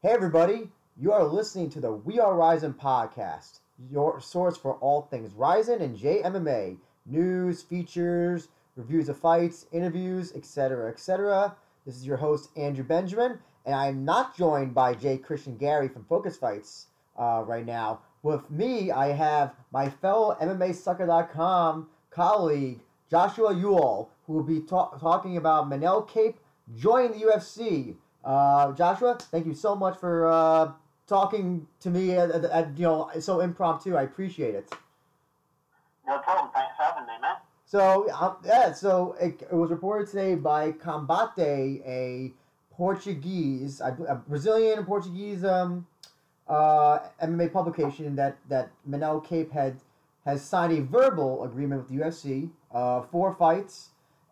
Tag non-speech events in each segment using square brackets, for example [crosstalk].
Hey, everybody, you are listening to the We Are Rising podcast, your source for all things Rizin and JMMA news, features, reviews of fights, interviews, etc. etc. This is your host, Andrew Benjamin, and I'm not joined by Jay Christian Gary from Focus Fights uh, right now. With me, I have my fellow MMASucka.com colleague, Joshua Ewell, who will be ta- talking about Manel Kape joining the UFC. Uh, Joshua, thank you so much for uh, talking to me. At, at, at, you know, so impromptu. I appreciate it. No problem. Thanks for having me, man. So um, yeah, so it, it, was reported today by Combate, a Portuguese, a, a Brazilian and Portuguese um, uh, MMA publication, that that Manel Kape had has signed a verbal agreement with the UFC, uh, four fights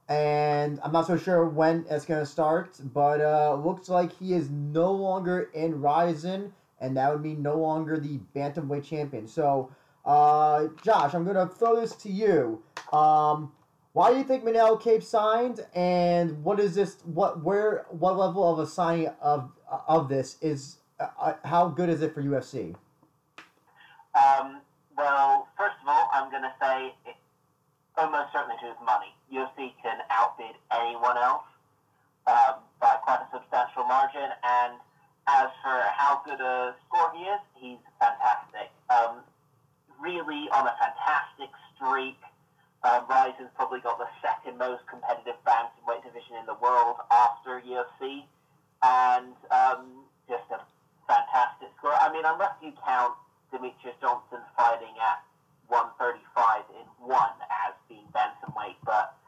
and I'm not so sure when it's going to start, but uh, looks like he is no longer in Rizin, and that would mean no longer the bantamweight champion. So, uh, Josh, I'm to throw this to you. Um, why do you think Manel Kape signed, and what is this? What where what level of a signing of of this is? Uh, uh how good is it for UFC? Um, well, first of all, I'm going to say it, almost certainly to his money. UFC can outbid anyone else um, by quite a substantial margin. And as for how good a score he is, he's fantastic. Um, really on a fantastic streak. Uh, Rizin's probably got the second most competitive bantamweight division in the world after UFC, and um, just a fantastic score. I mean, unless you count Demetrious Johnson fighting at 135 in one as being bantamweight, but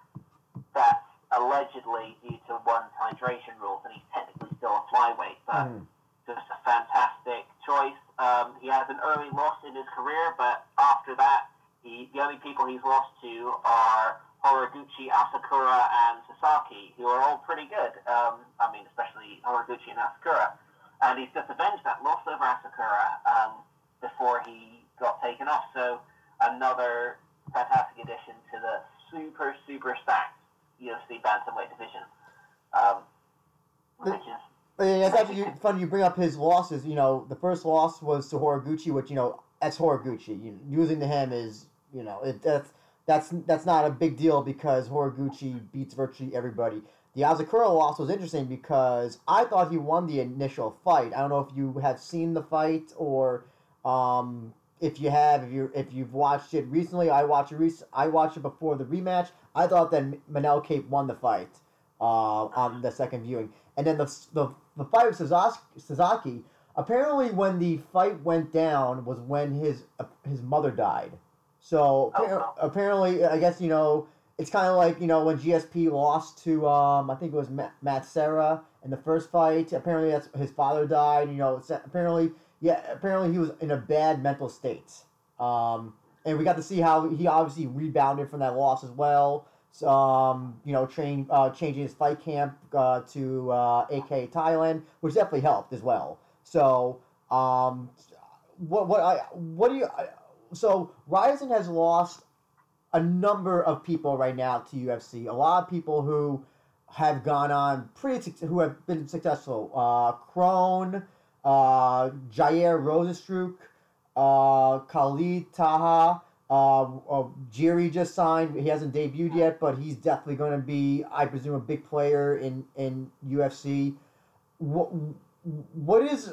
that's allegedly due to one hydration rules, and he's technically still a flyweight. But mm. just a fantastic choice. Um, he has an early loss in his career, but after that, he, the only people he's lost to are Horiguchi, Asakura, and Sasaki, who are all pretty good. Um, I mean, especially Horiguchi and Asakura. And he's just avenged that loss over Asakura um, before he got taken off. So another fantastic addition to the super, super stacked UFC bantamweight division. Um, which is. Yeah, it's actually funny you bring up his losses. You know, the first loss was to Horiguchi, which you know that's Horiguchi. You, losing to him is you know it, that's that's that's not a big deal because Horiguchi beats virtually everybody. The Asakura loss was interesting because I thought he won the initial fight. I don't know if you have seen the fight or um, if you have, if you if you've watched it recently, I watched it. Rec- I watched it before the rematch. I thought that Manel Kape won the fight uh, on the second viewing, and then the the, the fight with Sasaki. Apparently, when the fight went down was when his his mother died. So oh. apparently, I guess you know it's kind of like you know when GSP lost to um, I think it was Matt, Matt Serra in the first fight. Apparently, that's his father died. You know, apparently yeah, apparently he was in a bad mental state. Um, and we got to see how he obviously rebounded from that loss as well. Um, you know, train, uh, changing his fight camp uh, to uh, AK Thailand, which definitely helped as well. So, um, what what I what do you? So, Rizin has lost a number of people right now to UFC. A lot of people who have gone on pretty who have been successful. Uh, Kron uh, Jair Rozenstruik, uh, Khalid Taha, uh, uh, Jiri just signed. He hasn't debuted yet, but he's definitely going to be, I presume, a big player in in UFC. What what is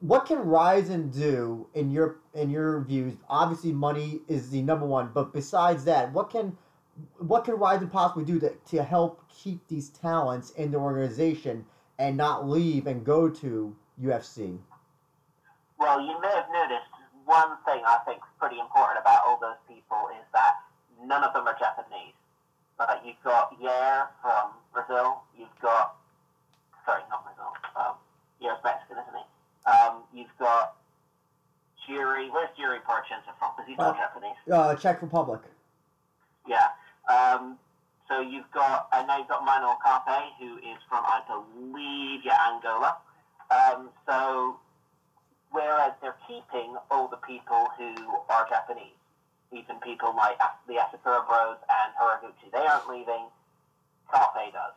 what can Rizin do in your in your views? Obviously, money is the number one, but besides that, what can what can Rizin possibly do to, to help keep these talents in the organization and not leave and go to UFC? Well, you may have noticed one thing I think is pretty important about all those people is that none of them are Japanese. But you've got Yair from Brazil. You've got sorry, not Brazil. Um, Yair's Mexican, isn't he? Um, you've got Jiri. Where's Jiri Prochazka from? Because he's not uh, Japanese. Uh, Czech Republic. Yeah. Um, so you've got, I know you've got Manuel Kape, who is from, I believe, yeah, Angola. Um, so, whereas they're keeping all the people who are Japanese, even people like the Asakura Bros and Horiguchi, they aren't leaving. Kape does.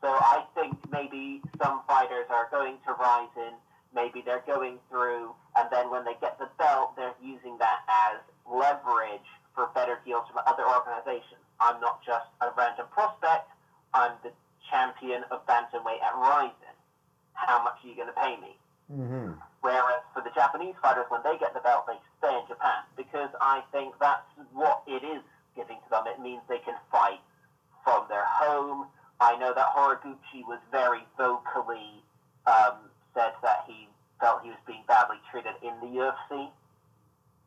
So I think maybe some fighters are going to Rizin maybe they're going through, and then when they get the belt, they're using that as leverage for better deals from other organizations. I'm not just a random prospect. I'm the champion of bantamweight at Rizin. How much are you going to pay me? Mm-hmm. Whereas for the Japanese fighters, when they get the belt, they stay in Japan because I think that's what it is giving to them. It means they can fight from their home. I know that Horiguchi was very vocally um, said that he felt he was being badly treated in the UFC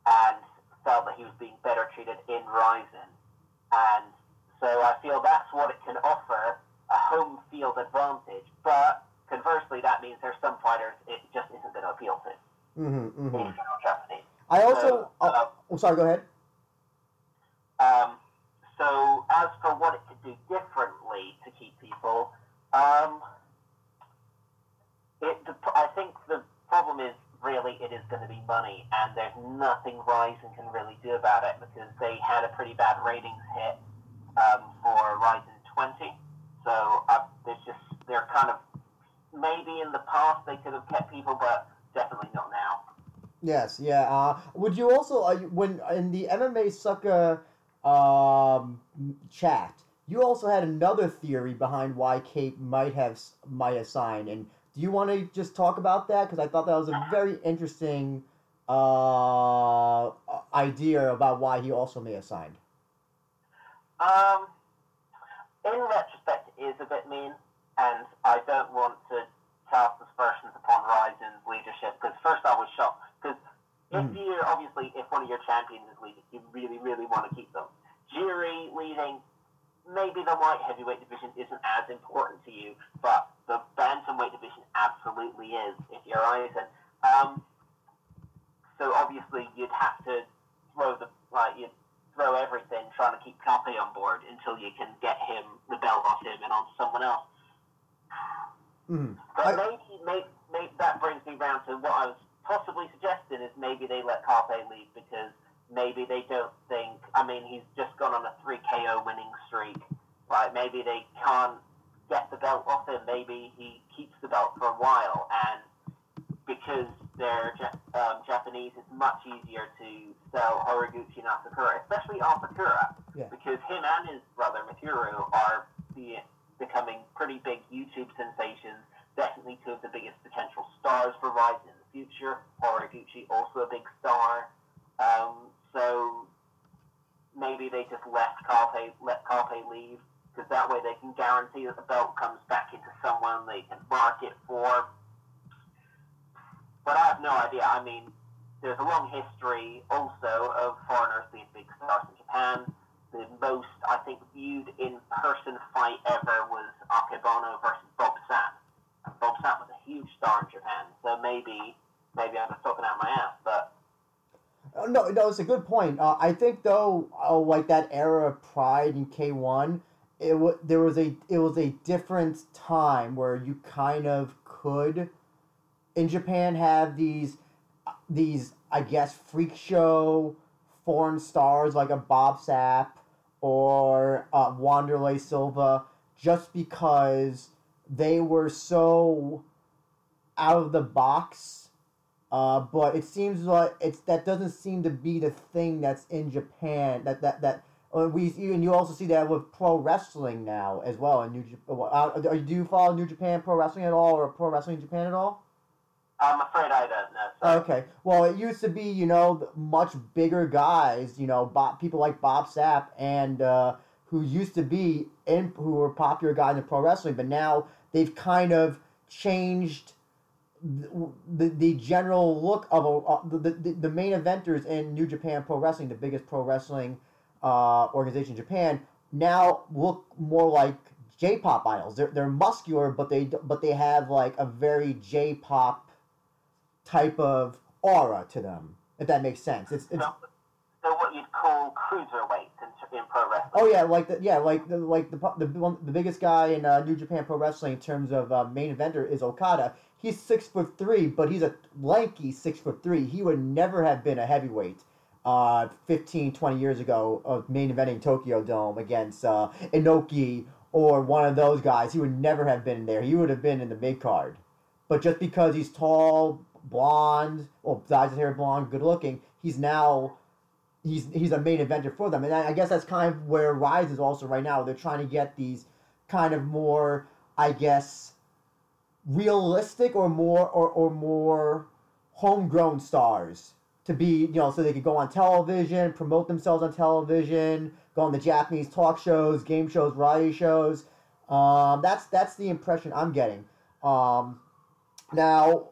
and felt that he was being better treated in Rizin. And so I feel that's what it can offer, a home field advantage. But conversely, that means there's some fighters it just isn't going to appeal to. Mm-hmm. Mm-hmm. I also. So, oh, uh, oh, sorry. Go ahead. Um, so as for what it could do differently to keep people, um, it, the, I think the problem is really it is going to be money, and there's nothing Rizin can really do about it because they had a pretty bad ratings hit um, for Rizin 20. So uh, there's just they're kind of maybe in the past they could have kept people, but definitely not now. Yes, yeah. Uh, would you also uh, when in the MMA Sucka um, chat, you also had another theory behind why Kate might have might have signed, and do you want to just talk about that? Because I thought that was a very interesting uh, idea about why he also may have signed. Um, in retrospect, it is a bit mean, and I don't want to cast aspersions upon Rizin's leadership because first I was shocked because if Mm. you're obviously if one of your champions is leading, you really really want to keep them. Jiri leading, maybe the light heavyweight division isn't as important to you, but the bantamweight division absolutely is if you're Ryzen. Um, so obviously you'd have to throw the like you'd throw everything trying to keep Kape on board until you can get him the belt off him and onto someone else. Mm. But I- maybe, maybe, maybe that brings me round to what I was possibly suggesting is maybe they let Kape leave because maybe they don't think. I mean, he's just gone on a three KO winning streak. Right? Maybe they can't get the belt off him. Maybe he keeps the belt for a while, and because they're um, Japanese, it's much easier to sell Horiguchi and Asakura, especially Asakura, Yeah. because him and his brother Mikuru are the, becoming pretty big YouTube sensations. Definitely two of the biggest potential stars for Rise in the future. Horiguchi also a big star. Um, so maybe they just left Kape, let Kape leave, because that way they can guarantee that the belt comes back into someone they can market for. But I have no idea. I mean, there's a long history also of foreigners being big stars in Japan. The most, I think, viewed in-person fight ever was Akebono versus Bob Sapp. And Bob Sapp was a huge star in Japan, so maybe, maybe I'm just talking out my ass, but Uh, No, no, it's a good point. Uh, I think though, uh, like that era of Pride and K one, it was there was a it was a different time where you kind of could, in Japan, have these these I guess freak show foreign stars like a Bob Sapp or uh, Wanderlei Silva, just because they were so out of the box uh, but it seems like it's that doesn't seem to be the thing that's in Japan. That that that uh, we and you also see that with pro wrestling now as well in New. Uh, do you follow New Japan Pro Wrestling at all, or Pro Wrestling Japan at all? I'm afraid I don't know. Okay. Well, it used to be, you know, much bigger guys, you know, Bob, people like Bob Sapp and uh, who used to be in who were popular guys in pro wrestling, but now they've kind of changed the, the, the general look of a, uh, the, the the main eventers in New Japan Pro Wrestling, the biggest pro wrestling uh, organization in Japan, now look more like J-pop idols. They're, they're muscular, but they but they have like a very J-pop type of aura to them, if that makes sense. It's, it's So, so what you'd call cruiserweight in, in pro wrestling. oh yeah, like the yeah like the like the the one, the biggest guy in uh, New Japan Pro Wrestling in terms of uh, main eventer is Okada. He's six foot three, but he's a lanky six foot three. He would never have been a heavyweight. Uh, 15, 20 years ago of main eventing Tokyo Dome against uh, Inoki or one of those guys, he would never have been in there. He would have been in the mid card. but just because he's tall, blonde, well, dyes his hair blonde, good looking, he's now he's he's a main eventer for them, and I, I guess that's kind of where Rise is also right now. They're trying to get these kind of more, I guess, realistic or more or, or more homegrown stars to be, you know, so they could go on television, promote themselves on television, go on the Japanese talk shows, game shows, variety shows. Um, that's that's the impression I'm getting. Um, now,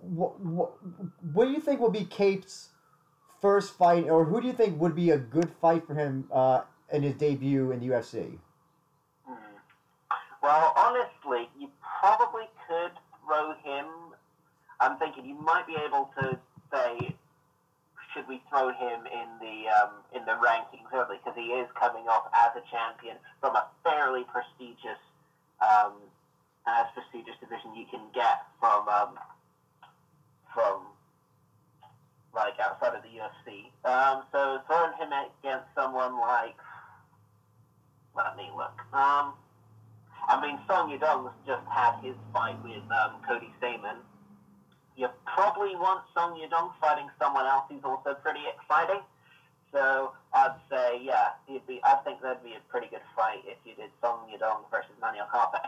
what, what, do you think will be Kape's first fight, or who do you think would be a good fight for him uh, in his debut in the UFC? Hmm. Well, honestly, you probably could throw him. I'm thinking you might be able to say, should we throw him in the um, in the rankings early because he is coming off as a champion from a fairly prestigious um, as prestigious division you can get from um, from like outside of the UFC. Um, so throwing him against someone like let me look. Um, I mean, Song Yadong's just had his fight with um, Cody Stamann. You probably want Song Yadong fighting someone else who's also pretty exciting. So I'd say, yeah, it'd be. I think that'd be a pretty good fight if you did Song Yadong versus Manuel Kape.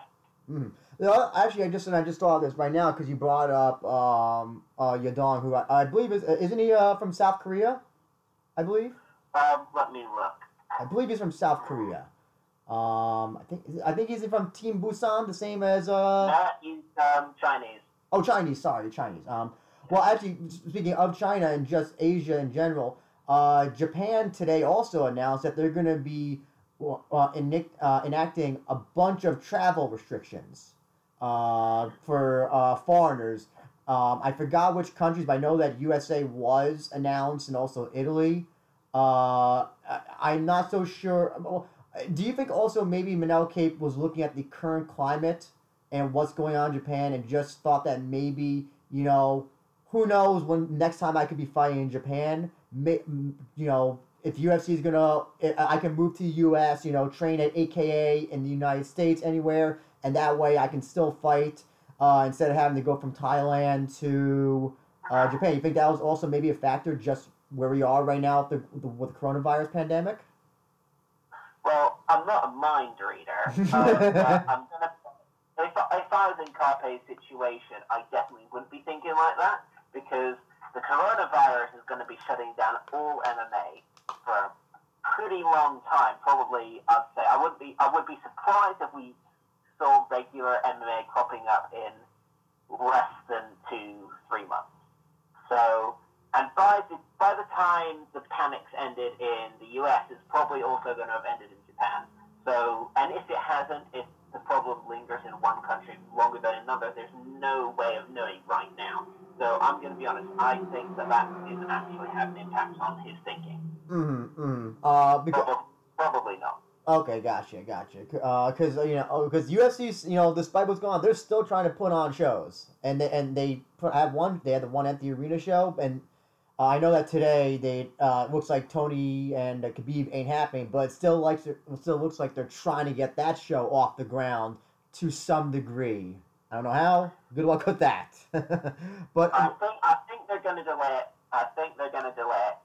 Mm. No, actually, I just and I just thought of this right now because you brought up um, uh, Yadong, who I, I believe is isn't he uh, from South Korea? I believe. Um, let me look. I believe he's from South Korea. Um, I think I think he's from Team Busan, the same as uh. No, he's um, Chinese. Oh, Chinese. Sorry, Chinese. Um, well, actually, speaking of China and just Asia in general, uh, Japan today also announced that they're going to be uh, uh, enacting a bunch of travel restrictions uh, for uh, foreigners. Um, I forgot which countries, but I know that USA was announced and also Italy. Uh, I'm not so sure. Do you think also maybe Manel Kape was looking at the current climate and what's going on in Japan and just thought that maybe, you know, who knows when next time I could be fighting in Japan, may, you know, if UFC is gonna, I can move to the US, you know, train at AKA in the United States, anywhere, and that way I can still fight uh, instead of having to go from Thailand to uh, Japan. You think that was also maybe a factor just where we are right now with the, with the coronavirus pandemic? Well, I'm not a mind reader. [laughs] uh, I'm gonna, if, if I was in Kape's situation, I definitely wouldn't be thinking like that because the coronavirus is going to be shutting down all MMA for a pretty long time. Probably, I'd say I would be I would be surprised if we saw regular MMA cropping up in less than two, three months. So, and by the, by the time the panics ended in the US, it's probably also going to have ended in Japan. So, and if it hasn't, if the problem lingers in one country longer than another, there's no way of knowing right now. So I'm going to be honest, I think that that is actually having an impact on his thinking. Mm-hmm. mm-hmm. Uh, because... Probably, probably not. Okay, gotcha, gotcha. Because uh, you know, because UFC, you know, despite what's going on, they're still trying to put on shows, and they and they put, had one. They had the one at the arena show, and uh, I know that today they uh, looks like Tony and uh, Khabib ain't happening, but it still likes it still looks like they're trying to get that show off the ground to some degree. I don't know how. Good luck with that. [laughs] but I think I think they're going to delay it. I think they're going to delay it.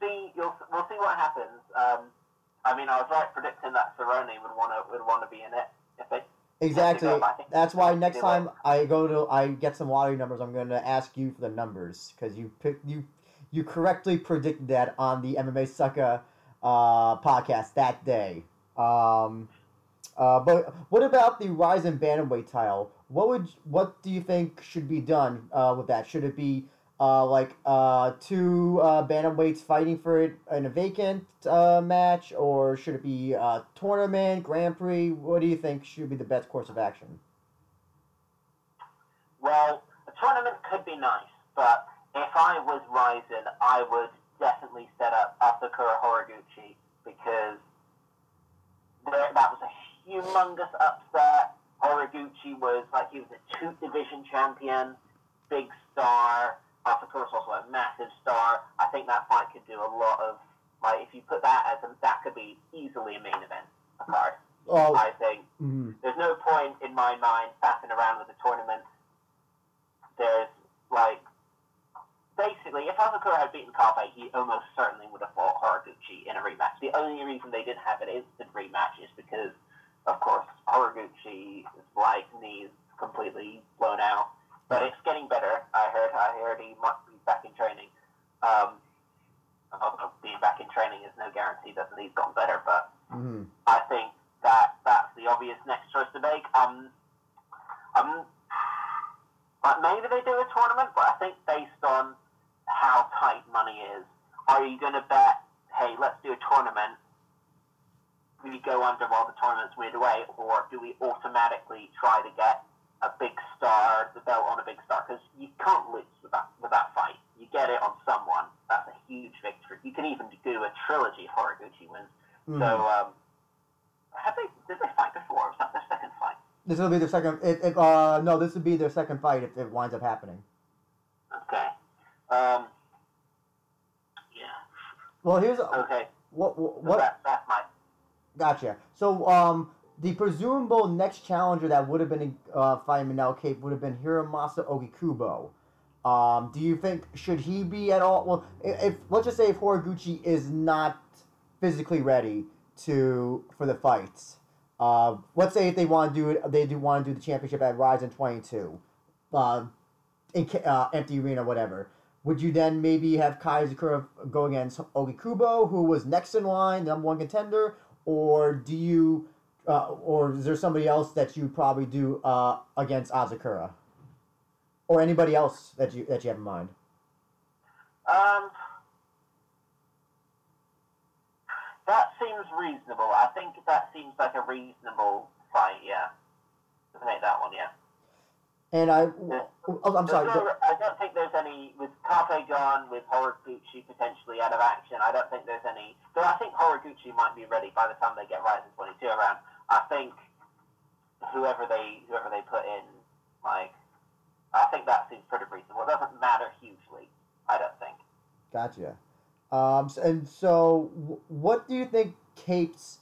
See. You'll we'll see what happens. Um, I mean, I was right predicting that Cerrone would want to would want to be in it if they. Exactly. That's why next time I go to I get some lottery numbers, I'm going to ask you for the numbers because you pick you you correctly predicted that on the MMA Sucka uh, podcast that day. Um, uh, but what about the Rizin Bantamweight title? What would what do you think should be done uh, with that? Should it be uh, like uh, two uh, bantamweights fighting for it in a vacant uh, match, or should it be a tournament, Grand Prix? What do you think should be the best course of action? Well, a tournament could be nice, but if I was Rizin, I would definitely set up Asakura Horiguchi because there, that was a humongous upset. Horiguchi was like he was a two division champion, big star of course, also a massive star. I think that fight could do a lot of like if you put that as a, that could be easily a main event a card. Oh. I think mm-hmm. there's no point in my mind faffing around with the tournament. there's like basically, if Asakura had beaten Kape, he almost certainly would have fought Horiguchi in a rematch. The only reason they didn't have an instant rematch is because, of course, Horiguchi's like knees completely blown out. But it's getting better. I heard. I heard he might be back in training. Um, although being back in training is no guarantee that he's gotten better. But Mm-hmm. I think that that's the obvious next choice to make. Um, um, but maybe they do a tournament, but I think based on how tight money is, are you going to bet, hey, let's do a tournament, we go under while the tournament's weird away, or do we automatically try to get a big star, the belt on a big star? Because you can't lose with that, with that fight. You get it on someone. That's a huge victory. You can even do a trilogy if Horiguchi wins. Mm-hmm. So, um, have they, did they fight before? Or was that their second fight? This will be their second. If, uh no, this would be their second fight if it winds up happening. Okay. Um, yeah. Well, here's Okay. what what, So that, that's my. Gotcha. So, um, the presumable next challenger that would have been uh, fighting Manel Kape would have been Hiromasa Ogikubo. Um, do you think should he be at all? Well, if, let's just say if Horiguchi is not physically ready to for the fights, uh, let's say if they want to do it, they do want to do the championship at Rizin twenty two, uh, in uh, empty arena, whatever. Would you then maybe have Kai Asakura go against Ogikubo, who was next in line, number one contender, or do you, uh, or is there somebody else that you probably do uh, against Asakura, or anybody else that you that you have in mind? Um, that seems reasonable. I think that seems like a reasonable fight. Yeah. To make that one, yeah. And I, oh, I'm sorry. no- I don't think there's any with Kape gone, with Horiguchi potentially out of action. I don't think there's any. Though I think Horiguchi might be ready by the time they get Rizin 22 around. I think whoever they whoever they put in, like, I think that seems pretty reasonable. It doesn't matter hugely. I don't think. Gotcha. Um, and so, what do you think Kape's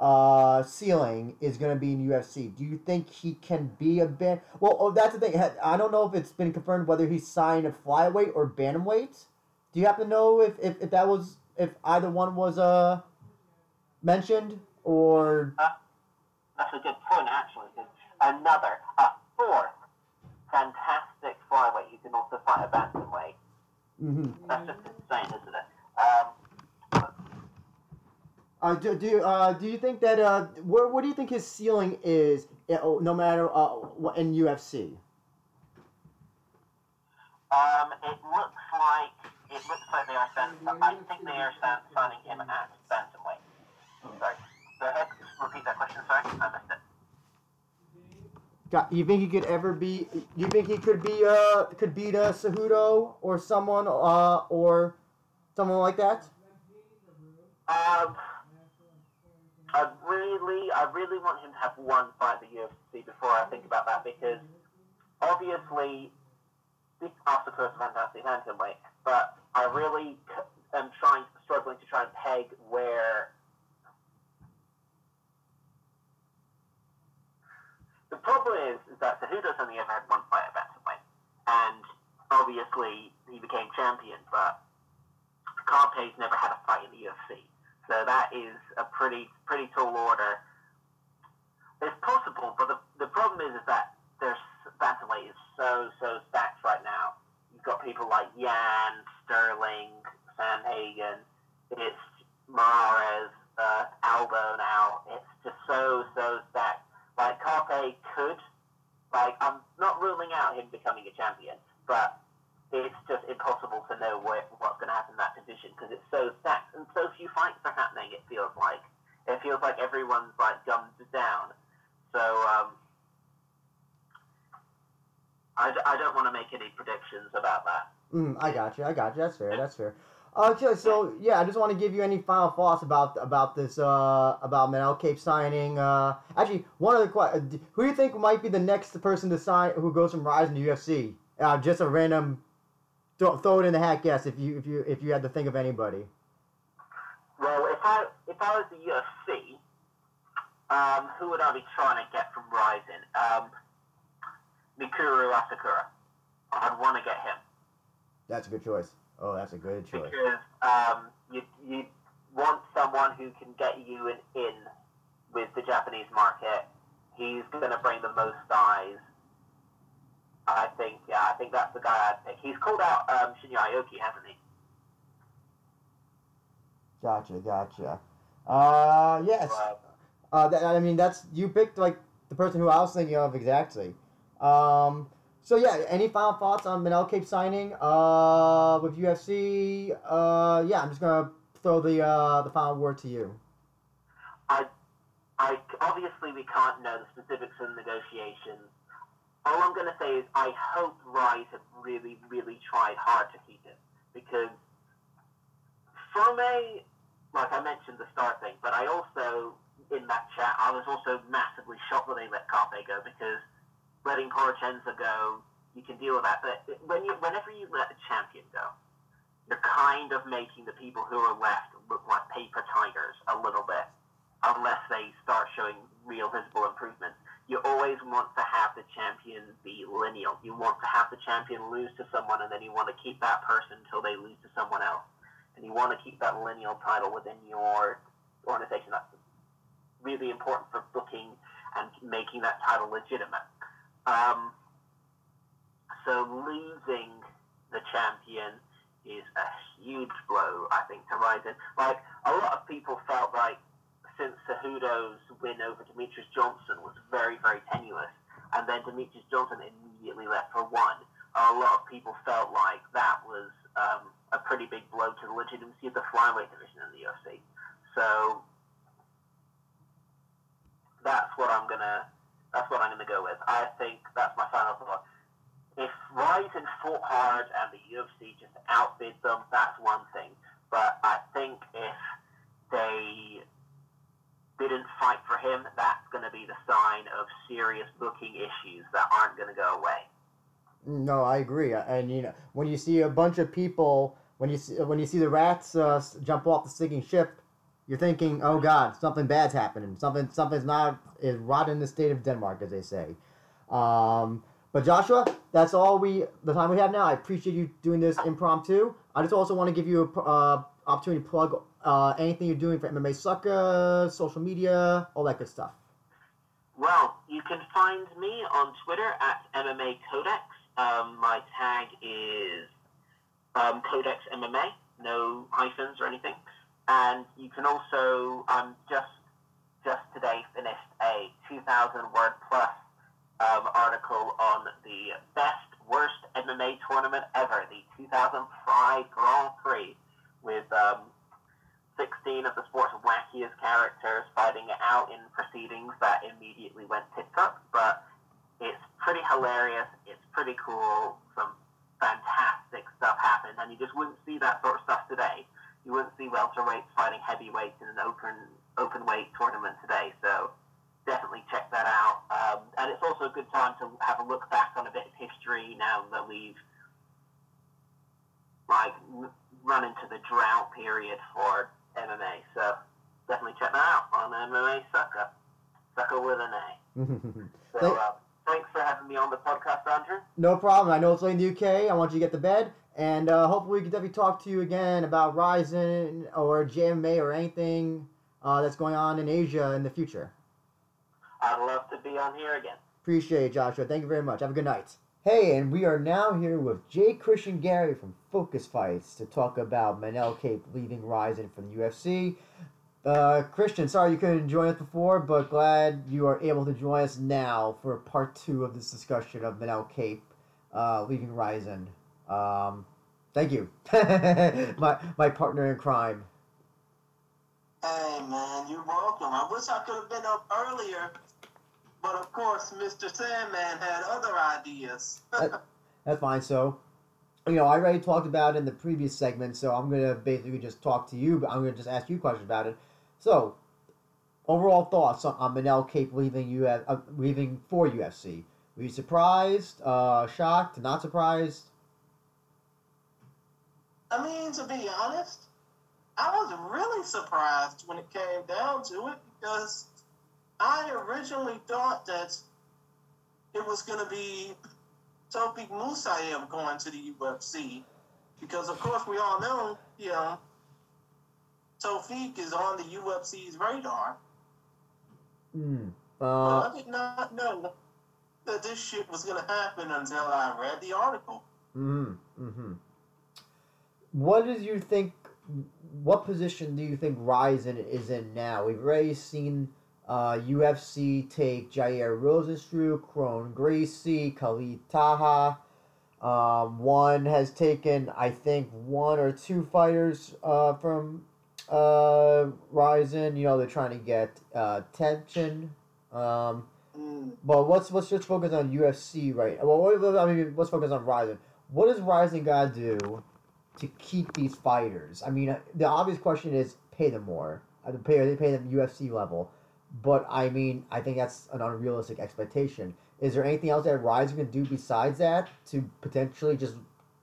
uh, ceiling is going to be in UFC? Do you think he can be a ban? Well, oh, that's the thing. I don't know if it's been confirmed whether he's signed a flyweight or bantamweight. Do you happen to know if, if, if that was if either one was uh mentioned or? That's a good point, actually. Another, a fourth, fantastic flyweight who can also fight a bantamweight. hmm That's just insane, isn't it? Um, Uh, do, do, you- uh, do you think that uh, where, what do you think his ceiling is? uh, No matter uh, what- in UFC. Um, it looks like it looks like they are signing. I think they are sign- signing him at bantamweight. Sorry. Ahead. Repeat that question. Sorry, I missed it. Got, you think he could ever be? You think he could be? Uh, could beat a Cejudo or someone? Uh, or someone like that? Um, I really, I really want him to have one fight at the UFC before I think about that because obviously, Oscar is fantastic bantamweight, but I really am trying, struggling to try and peg where. The problem is, is that Cejudo's only ever had one fight at bantamweight, and obviously he became champion, but Kape's never had a fight in the UFC. So that is a pretty pretty tall order. It's possible, but the, the problem is, is that there's bantamweight is so so stacked right now. You've got people like Yan, Sterling, Sandhagen. It's Morales, uh, Aldo now. It's just so so stacked. Like Kape could, like I'm not ruling out him becoming a champion, but it's just impossible to know what's going to happen in that division because it's so stacked and so few fights are happening. It feels like it feels like everyone's like gummed down. So um, I, I don't want to make any predictions about that. Mm, I got you. I got you. That's fair. That's fair. Okay, so yeah, I just want to give you any final thoughts about about this uh, about Manel Kape signing. Uh, actually, one other question: Who do you think might be the next person to sign who goes from Rizin to UFC? Uh, just a random throw, throw it in the hat guess if you if you if you had to think of anybody. Well, if I if I was the UFC, um, who would I be trying to get from Rizin? Um, Mikuru Asakura. I'd want to get him. That's a good choice. Oh, that's a good choice. Because um, you, you want someone who can get you an in with the Japanese market. He's going to bring the most eyes. I think, yeah, I think that's the guy I'd pick. He's called out um, Shinya Aoki, hasn't he? Gotcha, gotcha. Uh, yes. Uh, that, I mean, that's you picked like the person who I was thinking of exactly. Um, so yeah, any final thoughts on Manel Kape signing uh, with UFC? Uh, yeah, I'm just gonna throw the uh, the final word to you. I, I obviously we can't know the specifics of the negotiations. All I'm to say is I hope Rise have really, really tried hard to keep him because from a like I mentioned the star thing, but I also in that chat I was also massively shocked that they let Kape go because letting Prochazka go, you can deal with that. But when you whenever you let a champion go, you're kind of making the people who are left look like paper tigers a little bit unless they start showing real visible improvement. You always want to have the champion be lineal. You want to have the champion lose to someone, and then you want to keep that person until they lose to someone else. And you want to keep that lineal title within your organization. That's really important for booking and making that title legitimate. Um, so losing the champion is a huge blow, I think, to Rizin. Like, a lot of people felt like since Cejudo's win over Demetrious Johnson was very, very tenuous, and then Demetrious Johnson immediately left for one, a lot of people felt like that was um, a pretty big blow to the legitimacy of the flyweight division in the UFC. So that's what I'm gonna that's what I'm gonna go with. I think that's my final thought. If Rizin fought hard and the UFC just outbid them, that's one thing. But I think if they didn't fight for him, that's going to be the sign of serious booking issues that aren't going to go away. No, I agree. And you know, when you see a bunch of people, when you see, when you see the rats uh, jump off the sinking ship, you're thinking, "Oh God, something bad's happening. Something something's not is rotten in the state of Denmark," as they say. Um, but Joshua, that's all we the time we have now. I appreciate you doing this impromptu. I just also want to give you a uh, opportunity to plug uh, anything you're doing for MMA Sucka, social media, all that good stuff. Well, you can find me on Twitter at MMA Codex. Um, my tag is um, Codex MMA, no hyphens or anything. And you can also, um, just just today finished a 2,000 word plus um, article on the best worst MMA tournament ever, the 2005 Grand Prix, with um, 16 of the sport's wackiest characters fighting it out in proceedings that immediately went tits up. But it's pretty hilarious. It's pretty cool. Some fantastic stuff happened, and you just wouldn't see that sort of stuff today. You wouldn't see welterweights fighting heavyweights in an open open weight tournament today. So definitely check that out. Um, and it's also a good time to have a look back on a bit of history now that we've like run into the drought period for MMA. So definitely check that out on MMA Sucka. Sucka with an A. [laughs] So uh, thanks for having me on the podcast, Andrew. No problem. I know it's late in the UK. I want you to get to bed. And uh, hopefully we can definitely talk to you again about Rizin or JMA or anything uh, that's going on in Asia in the future. I'd love to be on here again. Appreciate it, Joshua. Thank you very much. Have a good night. Hey, and we are now here with Jay Christian Gary from Focus Fights to talk about Manel Kape leaving Rizin for the UFC. Uh, Christian, sorry you couldn't join us before, but glad you are able to join us now for part two of this discussion of Manel Kape uh, leaving Rizin. Um, thank you, [laughs] my my partner in crime. Hey man, you're welcome. I wish I could have been up earlier, but of course, Mr. Sandman had other ideas. [laughs] That's fine. So, you know, I already talked about it in the previous segment, so I'm gonna basically just talk to you, but I'm gonna just ask you questions about it. So, overall thoughts on, on Manel Kape leaving you uh, leaving for UFC? Were you surprised, uh, shocked, not surprised? I mean, to be honest, I was really surprised when it came down to it because I originally thought that it was going to be Tofik Musayev going to the UFC because, of course, we all know, you know, Tofik is on the UFC's radar. Mm. But Uh, I did not know that this shit was going to happen until I read the article. mm hmm What does you think? What position do you think Rizin is in now? We've already seen uh, UFC take Jair Rozenstruik, Kron Gracie, Khalid Taha. Um, one has taken, I think, one or two fighters uh, from uh, Rizin. You know, they're trying to get uh, tension. Um, Mm. but let's let's just focus on UFC right. Well, what, I mean, let's focus on Rizin. What does Rizin gotta do to keep these fighters? I mean, uh, the obvious question is pay them more. Uh, Pay they pay them UFC level, but I mean, I think that's an unrealistic expectation. Is there anything else that Rizin can do besides that to potentially just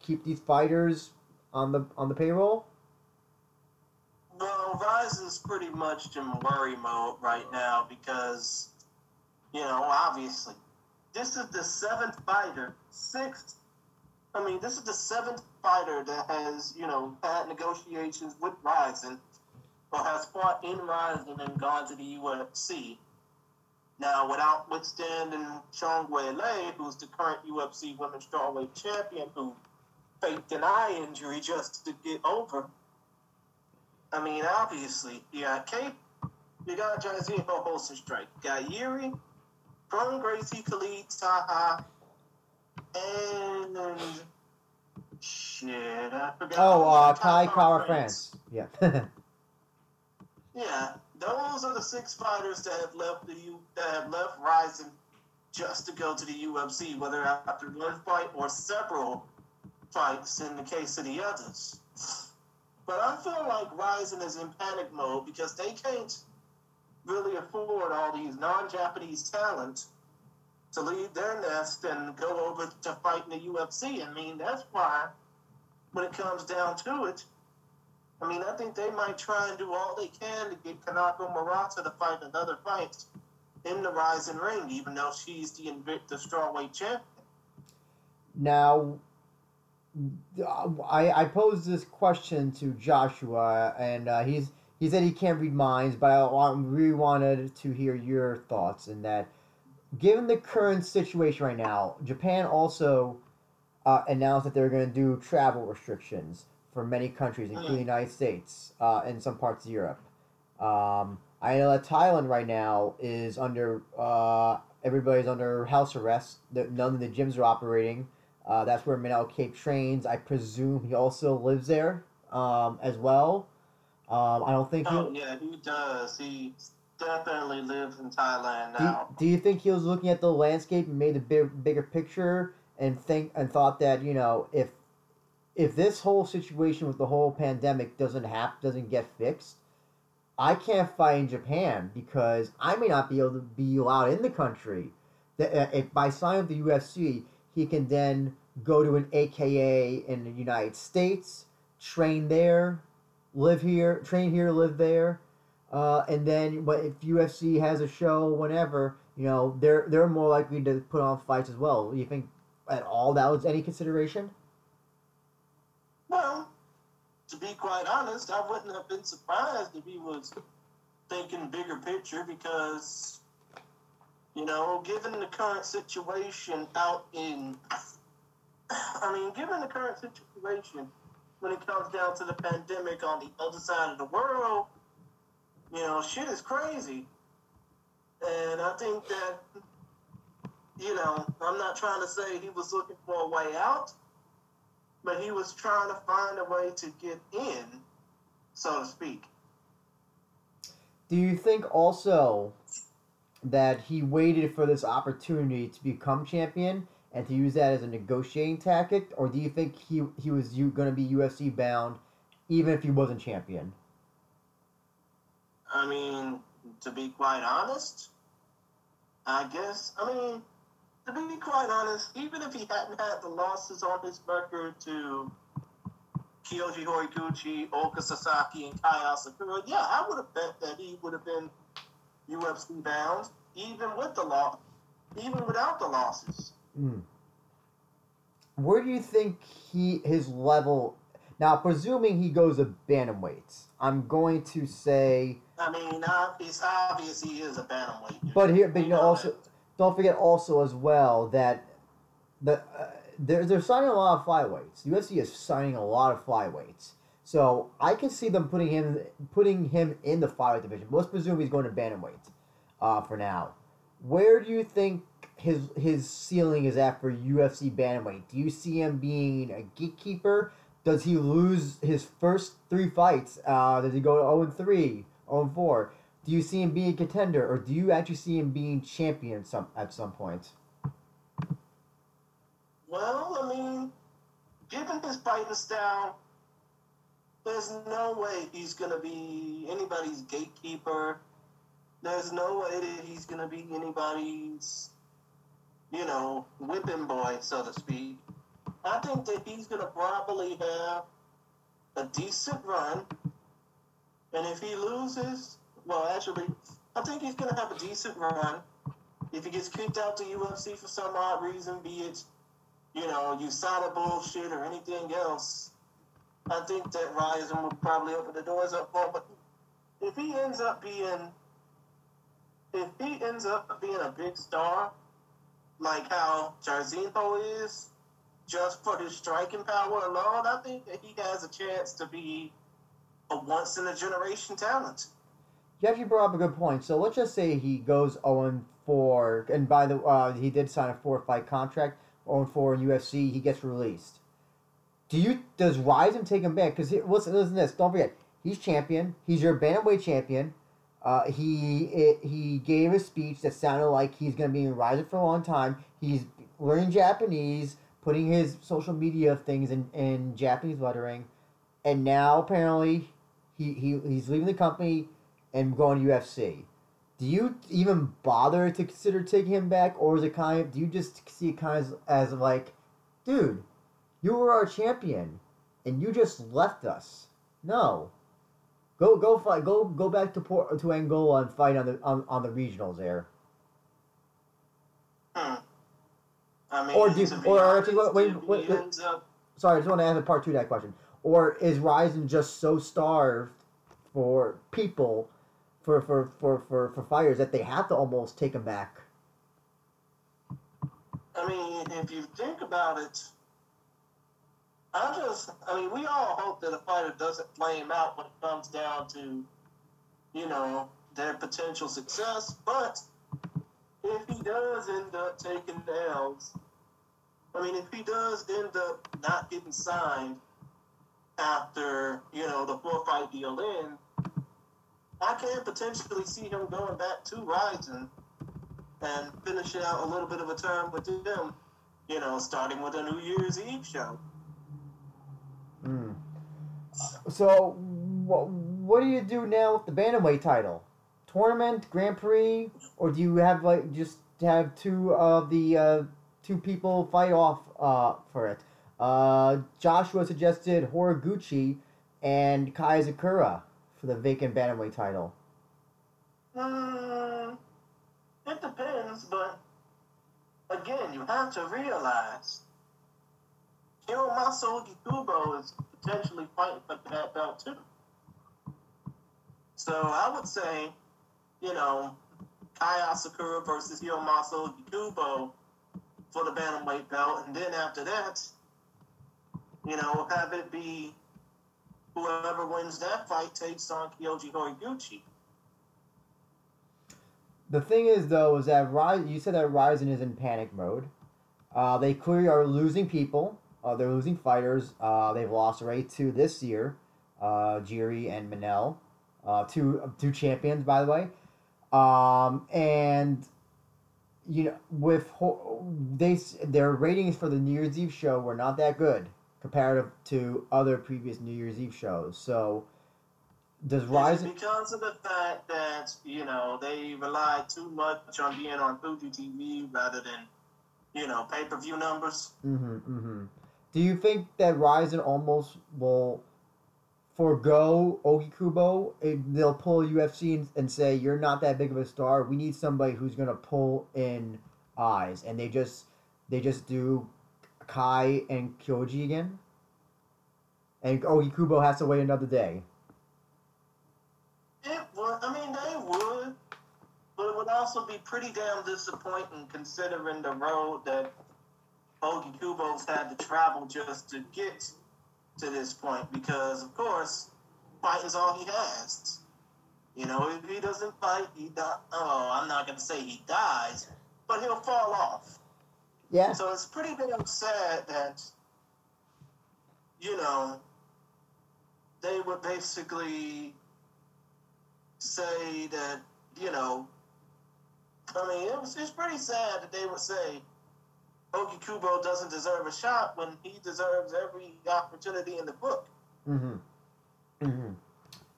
keep these fighters on the on the payroll? Well, Rizin's pretty much in worry mode right now because, you know, obviously, this is the seventh fighter, sixth. I mean, this is the seventh fighter that has, you know, had negotiations with Rizin or has fought in Rizin and gone to the UFC. Now, without withstanding Zhang Weili, who's the current UFC Women's Strawweight Champion, who faked an eye injury just to get over. I mean, obviously, you got Kate, you got Jairzinho Rozenstruik, you got Yuri, Kron Gracie, Khalid, Taha, and shit, I forgot. Oh, uh, Ty Kai Kara France. Yeah. [laughs] Yeah, those are the six fighters that have left the U that have left Rizin just to go to the UFC, whether after one fight or several fights in the case of the others. But I feel like Rizin is in panic mode because they can't really afford all these non-Japanese talent to leave their nest and go over to fight in the UFC. I mean, that's why when it comes down to it, I mean, I think they might try and do all they can to get Kanako Murata to fight another fight in the Rizin Ring, even though she's the Invicta strawweight champion. Now, I I posed this question to Joshua, and uh, he's he said he can't read minds, but I want, really wanted to hear your thoughts in that. Given the current situation right now, Japan also uh, announced that they're going to do travel restrictions for many countries, including the United States uh, and some parts of Europe. Um, I know that Thailand right now is under uh, everybody's under house arrest. None of the gyms are operating. Uh, that's where Manel Kape trains. I presume he also lives there um, as well. Um, I don't think. Oh He, yeah, he does. He definitely lives in Thailand now. do you think he was looking at the landscape and made a big, bigger picture and think and thought that you know if if this whole situation with the whole pandemic doesn't hap- doesn't get fixed, I can't fight in Japan because I may not be able to be allowed in the country. That uh, if by signing with the UFC, he can then go to an AKA in the United States, train there, live here, train here, live there, uh, and then but if UFC has a show, whenever you know they're they're more likely to put on fights as well. You think at all that was any consideration? Well, to be quite honest, I wouldn't have been surprised if he was thinking bigger picture because, you know, given the current situation out in, [coughs] I mean, given the current situation when it comes down to the pandemic on the other side of the world, you know, shit is crazy. And I think that, you know, I'm not trying to say he was looking for a way out but he was trying to find a way to get in, so to speak. Do you think also that he waited for this opportunity to become champion and to use that as a negotiating tactic, or do you think he he was going to be UFC bound even if he wasn't champion? I mean, to be quite honest, I guess, I mean, to be quite honest, even if he hadn't had the losses on his record to Kyoji Horiguchi, Ulka Sasaki, and Kai Asakura, yeah, I would have bet that he would have been UFC bound, even with the loss, even without the losses. Mm. where do you think he his level? Now, presuming he goes to bantamweights, I'm going to say. I mean, it's obvious he is a bantamweight. But here, but you know, also don't forget also as well that the uh, they're they're signing a lot of flyweights. UFC is signing a lot of flyweights. So I can see them putting him putting him in the flyweight division. Let's presume he's going to bantamweight uh, for now. Where do you think his his ceiling is at for UFC bantamweight? Do you see him being a gatekeeper? Does he lose his first three fights? Uh, does he go to 0 3, 0 4? Do you see him being a contender, or do you actually see him being champion some at some point? Well, I mean, given his fighting style, there's no way he's gonna be anybody's gatekeeper. There's no way that he's gonna be anybody's, you know, whipping boy, so to speak. I think that he's gonna probably have a decent run, and if he loses, well, actually, I think he's gonna have a decent run. If he gets kicked out to UFC for some odd reason, be it you know, USADA bullshit or anything else, I think that Rizin would probably open the doors up for him. But if he ends up being, if he ends up being a big star, like how Jairzinho is, just for his striking power alone, I think that he has a chance to be a once in a generation talent. Jeff, You brought up a good point. So let's just say he goes 0 4, and by the uh, he did sign a four fight contract. 0 4 in UFC, he gets released. Do you does Rizin take him back? Because listen, listen to this. Don't forget, he's champion. He's your bantamweight champion. Uh, he it, he gave a speech that sounded like he's going to be in Rizin for a long time. He's learning Japanese, putting his social media things in, in Japanese lettering, and now apparently he, he he's leaving the company and going to UFC. Do you even bother to consider taking him back, or is it kind of do you just see it kind of as, as like, dude, you were our champion, and you just left us? No, go go fight, go go back to Port, to Angola and fight on the on, on the regionals there. Hmm. I mean, Or do- be or honest, actually, wait, wait, if he wait, wait. ends up Sorry, I just want to add a part two to that question. Or is Rizin just so starved for people, for for for for, for fires that they have to almost take him back? I mean, if you think about it, I just, I mean, we all hope that a fighter doesn't flame out when it comes down to, you know, their potential success. But if he does end up taking L's, I mean, if he does end up not getting signed after, you know, the four fight deal in, I can potentially see him going back to Rizin and finishing out a little bit of a term with them, you know, starting with a New Year's Eve show. Hmm. So, what what do you do now with the bantamweight title? Tournament, Grand Prix, or do you have like just have two of the uh, two people fight off uh, for it? Uh, Joshua suggested Horiguchi and Kai Asakura for the vacant bantamweight title. Hmm, it depends, but again, you have to realize Hiromasa Kubo is potentially fighting for that belt too. So I would say, you know, Kai Asakura versus Hiromasa Kubo for the bantamweight belt, and then after that, you know, have it be whoever wins that fight takes on Kyoji Horiguchi. The thing is, though, is that Rizin, you said that Rizin is in panic mode. Uh, they clearly are losing people. Uh, they're losing fighters. Uh, they've lost already two this year, uh, Jiri and Manel, uh, two two champions, by the way. Um, and you know, with they their ratings for the New Year's Eve show were not that good comparative to other previous New Year's Eve shows. So, does Is it Rizin? because of the fact that you know they rely too much on being on Fuji TV rather than you know pay per view numbers. Mm-hmm, mm-hmm. Do you think that Rizin almost will forego Ogikubo? Eh, They'll pull UFC and, and say, you're not that big of a star. We need somebody who's going to pull in eyes. And they just they just do Kai and Kyoji again, and oh, Kubo has to wait another day. It would. I mean, they would, but it would also be pretty damn disappointing considering the road that Ogikubo's had to travel just to get to this point. Because of course, fighting's all he has. You know, if he doesn't fight, he die. Oh, I'm not gonna say he dies, but he'll fall off. Yeah. So it's pretty damn sad that, you know, they would basically say that, you know, I mean, it was, it's pretty sad that they would say Ogikubo doesn't deserve a shot when he deserves every opportunity in the book. Mm-hmm. Mm-hmm.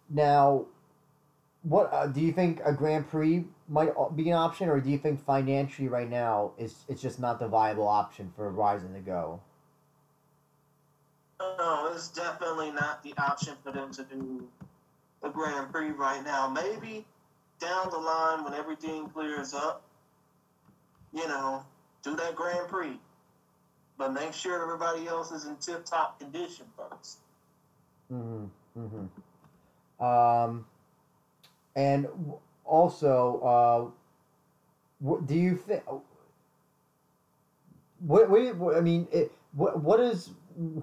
Now, what uh, do you think a Grand Prix might be an option, or do you think financially right now is it's just not the viable option for Rizin to go? No, it's definitely not the option for them to do a Grand Prix right now. Maybe down the line when everything clears up, you know, do that Grand Prix. But make sure everybody else is in tip top condition first. Mm-hmm. Mm-hmm. Um, and also, uh, do you think? What, what, I mean, it, what what is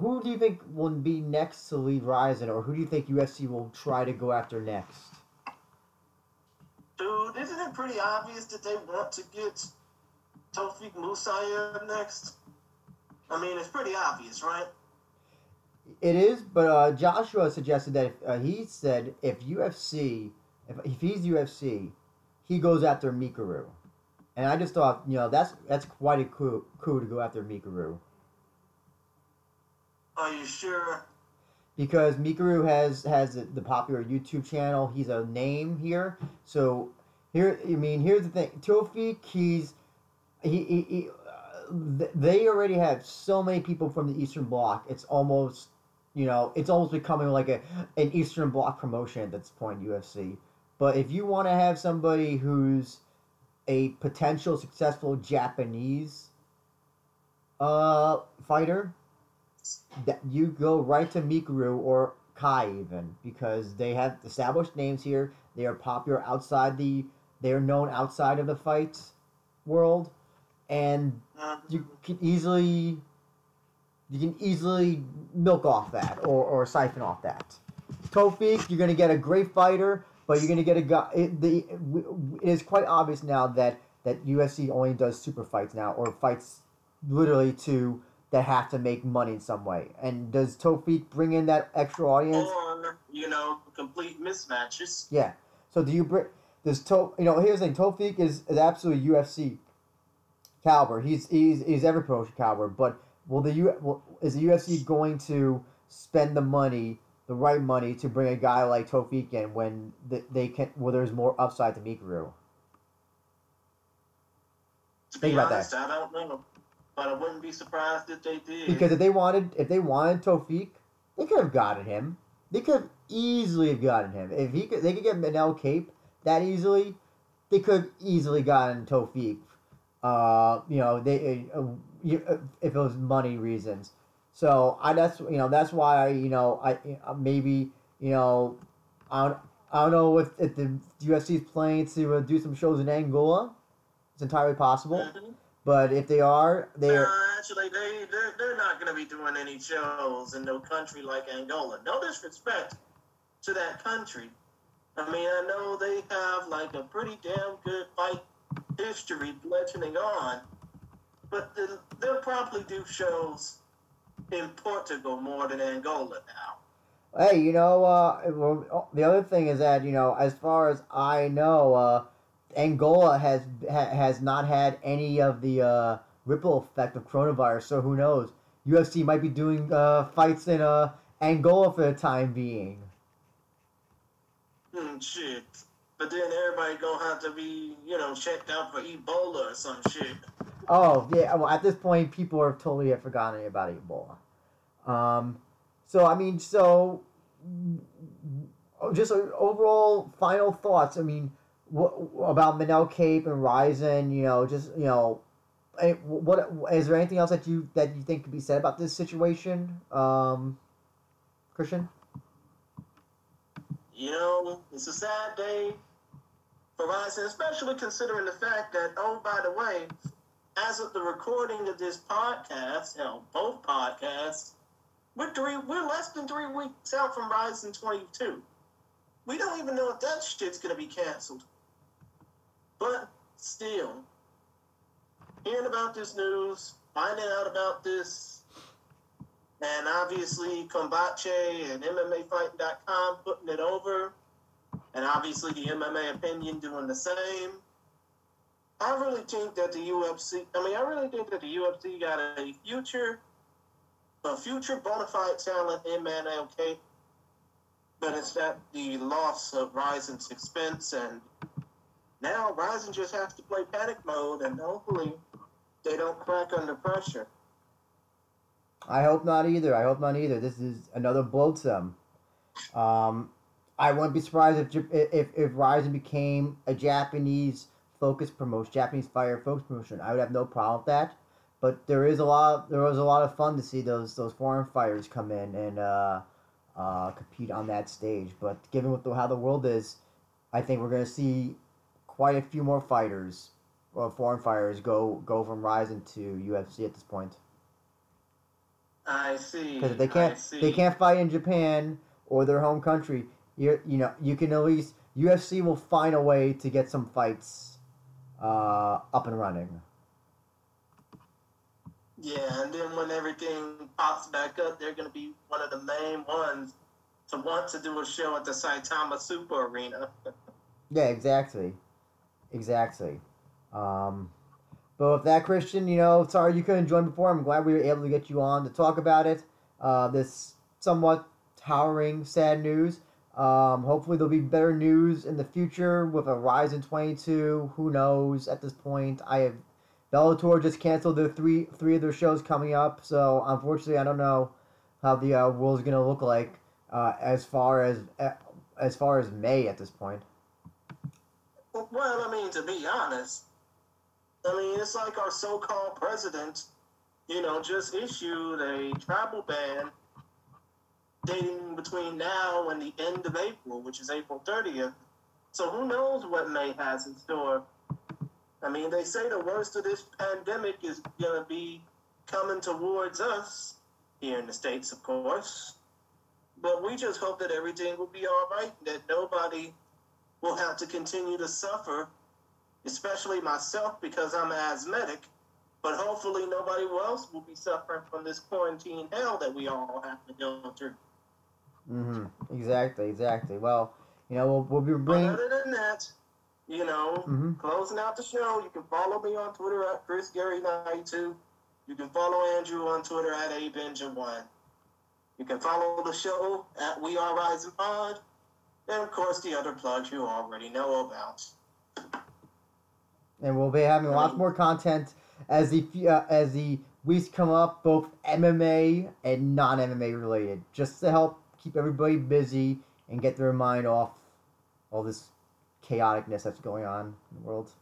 who do you think will be next to lead Rizin, or who do you think UFC will try to go after next? Dude, isn't it pretty obvious that they want to get Tofik Musayev next? I mean, it's pretty obvious, right? It is, but uh, Joshua suggested that if, uh, he said if UFC, if, if he's UFC, he goes after Mikuru, and I just thought you know that's that's quite a coup, coup to go after Mikuru. Are you sure? Because Mikuru has has the popular YouTube channel. He's a name here. So here, I mean, here's the thing. Tofik, he's he, he, he uh, they already have so many people from the Eastern Bloc. It's almost you know, it's almost becoming like a an Eastern Bloc promotion at this point, UFC. But if you want to have somebody who's a potential successful Japanese uh, fighter, that you go right to Mikuru or Kai even because they have established names here. They are popular outside the. They are known outside of the fight world, and you can easily. You can easily milk off that or, or siphon off that. Tofik, you're going to get a great fighter, but you're going to get a guy. It, the, it is quite obvious now that, that UFC only does super fights now or fights literally to that have to make money in some way. And does Tofik bring in that extra audience? Or you know, complete mismatches. Yeah. So do you bring? Does to you know? Here's the thing. Tofik is, is absolutely UFC caliber. He's he's he's every promotion caliber. But will the U will, is the UFC going to spend the money, the right money, to bring a guy like Tofik in when they can? Well, there's more upside to Mikuru. Think about honest, that. I don't know, but I wouldn't be surprised if they did. Because if they wanted, if they wanted Tofik, they could have gotten him. They could have easily have gotten him. If he could, they could get Manel Kape that easily. They could have easily gotten Tofik. Uh, you know, they uh, uh, if it was money reasons. So I that's you know that's why you know I uh, maybe you know I don't, I don't know if, if the UFC is planning to uh, do some shows in Angola. It's entirely possible. Mhm. But if they are, they are. Uh, actually, they they're, they're not going to be doing any shows in no country like Angola. No disrespect to that country. I mean, I know they have like a pretty damn good fight history legending on, but the, they'll probably do shows in Portugal more than Angola now. Hey, you know, uh, well, the other thing is that you know, as far as I know, uh, Angola has ha, has not had any of the uh, ripple effect of coronavirus. So who knows? UFC might be doing uh, fights in uh, Angola for the time being. Hmm, shit. But then everybody gonna have to be, you know, checked out for Ebola or some shit. Oh yeah. Well, at this point, people have totally have forgotten about Ebola. Um, so I mean, so just uh, overall final thoughts. I mean, what about Manel Kape and Rizin? You know, just you know, eh, what is there anything else that you that you think could be said about this situation, um, Christian? You know, it's a sad day for us, especially considering the fact that, oh, by the way, as of the recording of this podcast, you know, both podcasts, we're three, we're less than three weeks out from Rizin 22. We don't even know if that shit's gonna be canceled. But still, hearing about this news, finding out about this, and obviously Kombache and MMAfighting.com putting it over, and obviously the MMA opinion doing the same. I really think that the UFC, I mean, I really think that the UFC got a future, a future bona fide talent in Man okay? But it's that the loss of Rizin's expense, and now Rizin just has to play panic mode, and hopefully they don't crack under pressure. I hope not either. I hope not either. This is another blow to them. Um, I wouldn't be surprised if if if Rizin became a Japanese focus promotion, Japanese fire focus promotion. I would have no problem with that. But there is a lot. There was a lot of fun to see those those foreign fighters come in and uh, uh, compete on that stage. But given what the, how the world is, I think we're going to see quite a few more fighters, or foreign fighters, go go from Rizin to UFC at this point. I see. Because they can't they can't fight in Japan or their home country. You you know you can at least UFC will find a way to get some fights uh, up and running. Yeah, and then when everything pops back up, they're going to be one of the main ones to want to do a show at the Saitama Super Arena. [laughs] yeah, exactly, exactly. Um, but with that, Christian, you know, sorry you couldn't join before. I'm glad we were able to get you on to talk about it. Uh, this somewhat towering, sad news. Um, hopefully, there'll be better news in the future with a Rizin 22. Who knows at this point? I have Bellator just canceled their three three of their shows coming up, so unfortunately, I don't know how the uh, world is going to look like uh, as far as uh, as far as May at this point. Well, I mean, to be honest, I mean, it's like our so-called president, you know, just issued a travel ban dating between now and the end of April, which is April 30th. So who knows what May has in store? I mean, they say the worst of this pandemic is going to be coming towards us here in the States, of course. But we just hope that everything will be all right, that nobody will have to continue to suffer especially myself because I'm asthmatic. But hopefully, nobody else will be suffering from this quarantine hell that we all have to go through. Mm-hmm. Exactly. Exactly. Well, you know, we'll, we'll be bringing. Other than that, you know, mm-hmm. closing out the show, you can follow me on Twitter at Chris Gary 92 You can follow Andrew on Twitter at abenja1. You can follow the show at We Are Rising Pod. And of course, the other plugs you already know about and we'll be having lots more content as the uh, as the weeks come up, both MMA and non MMA related, just to help keep everybody busy and get their mind off all this chaoticness that's going on in the world.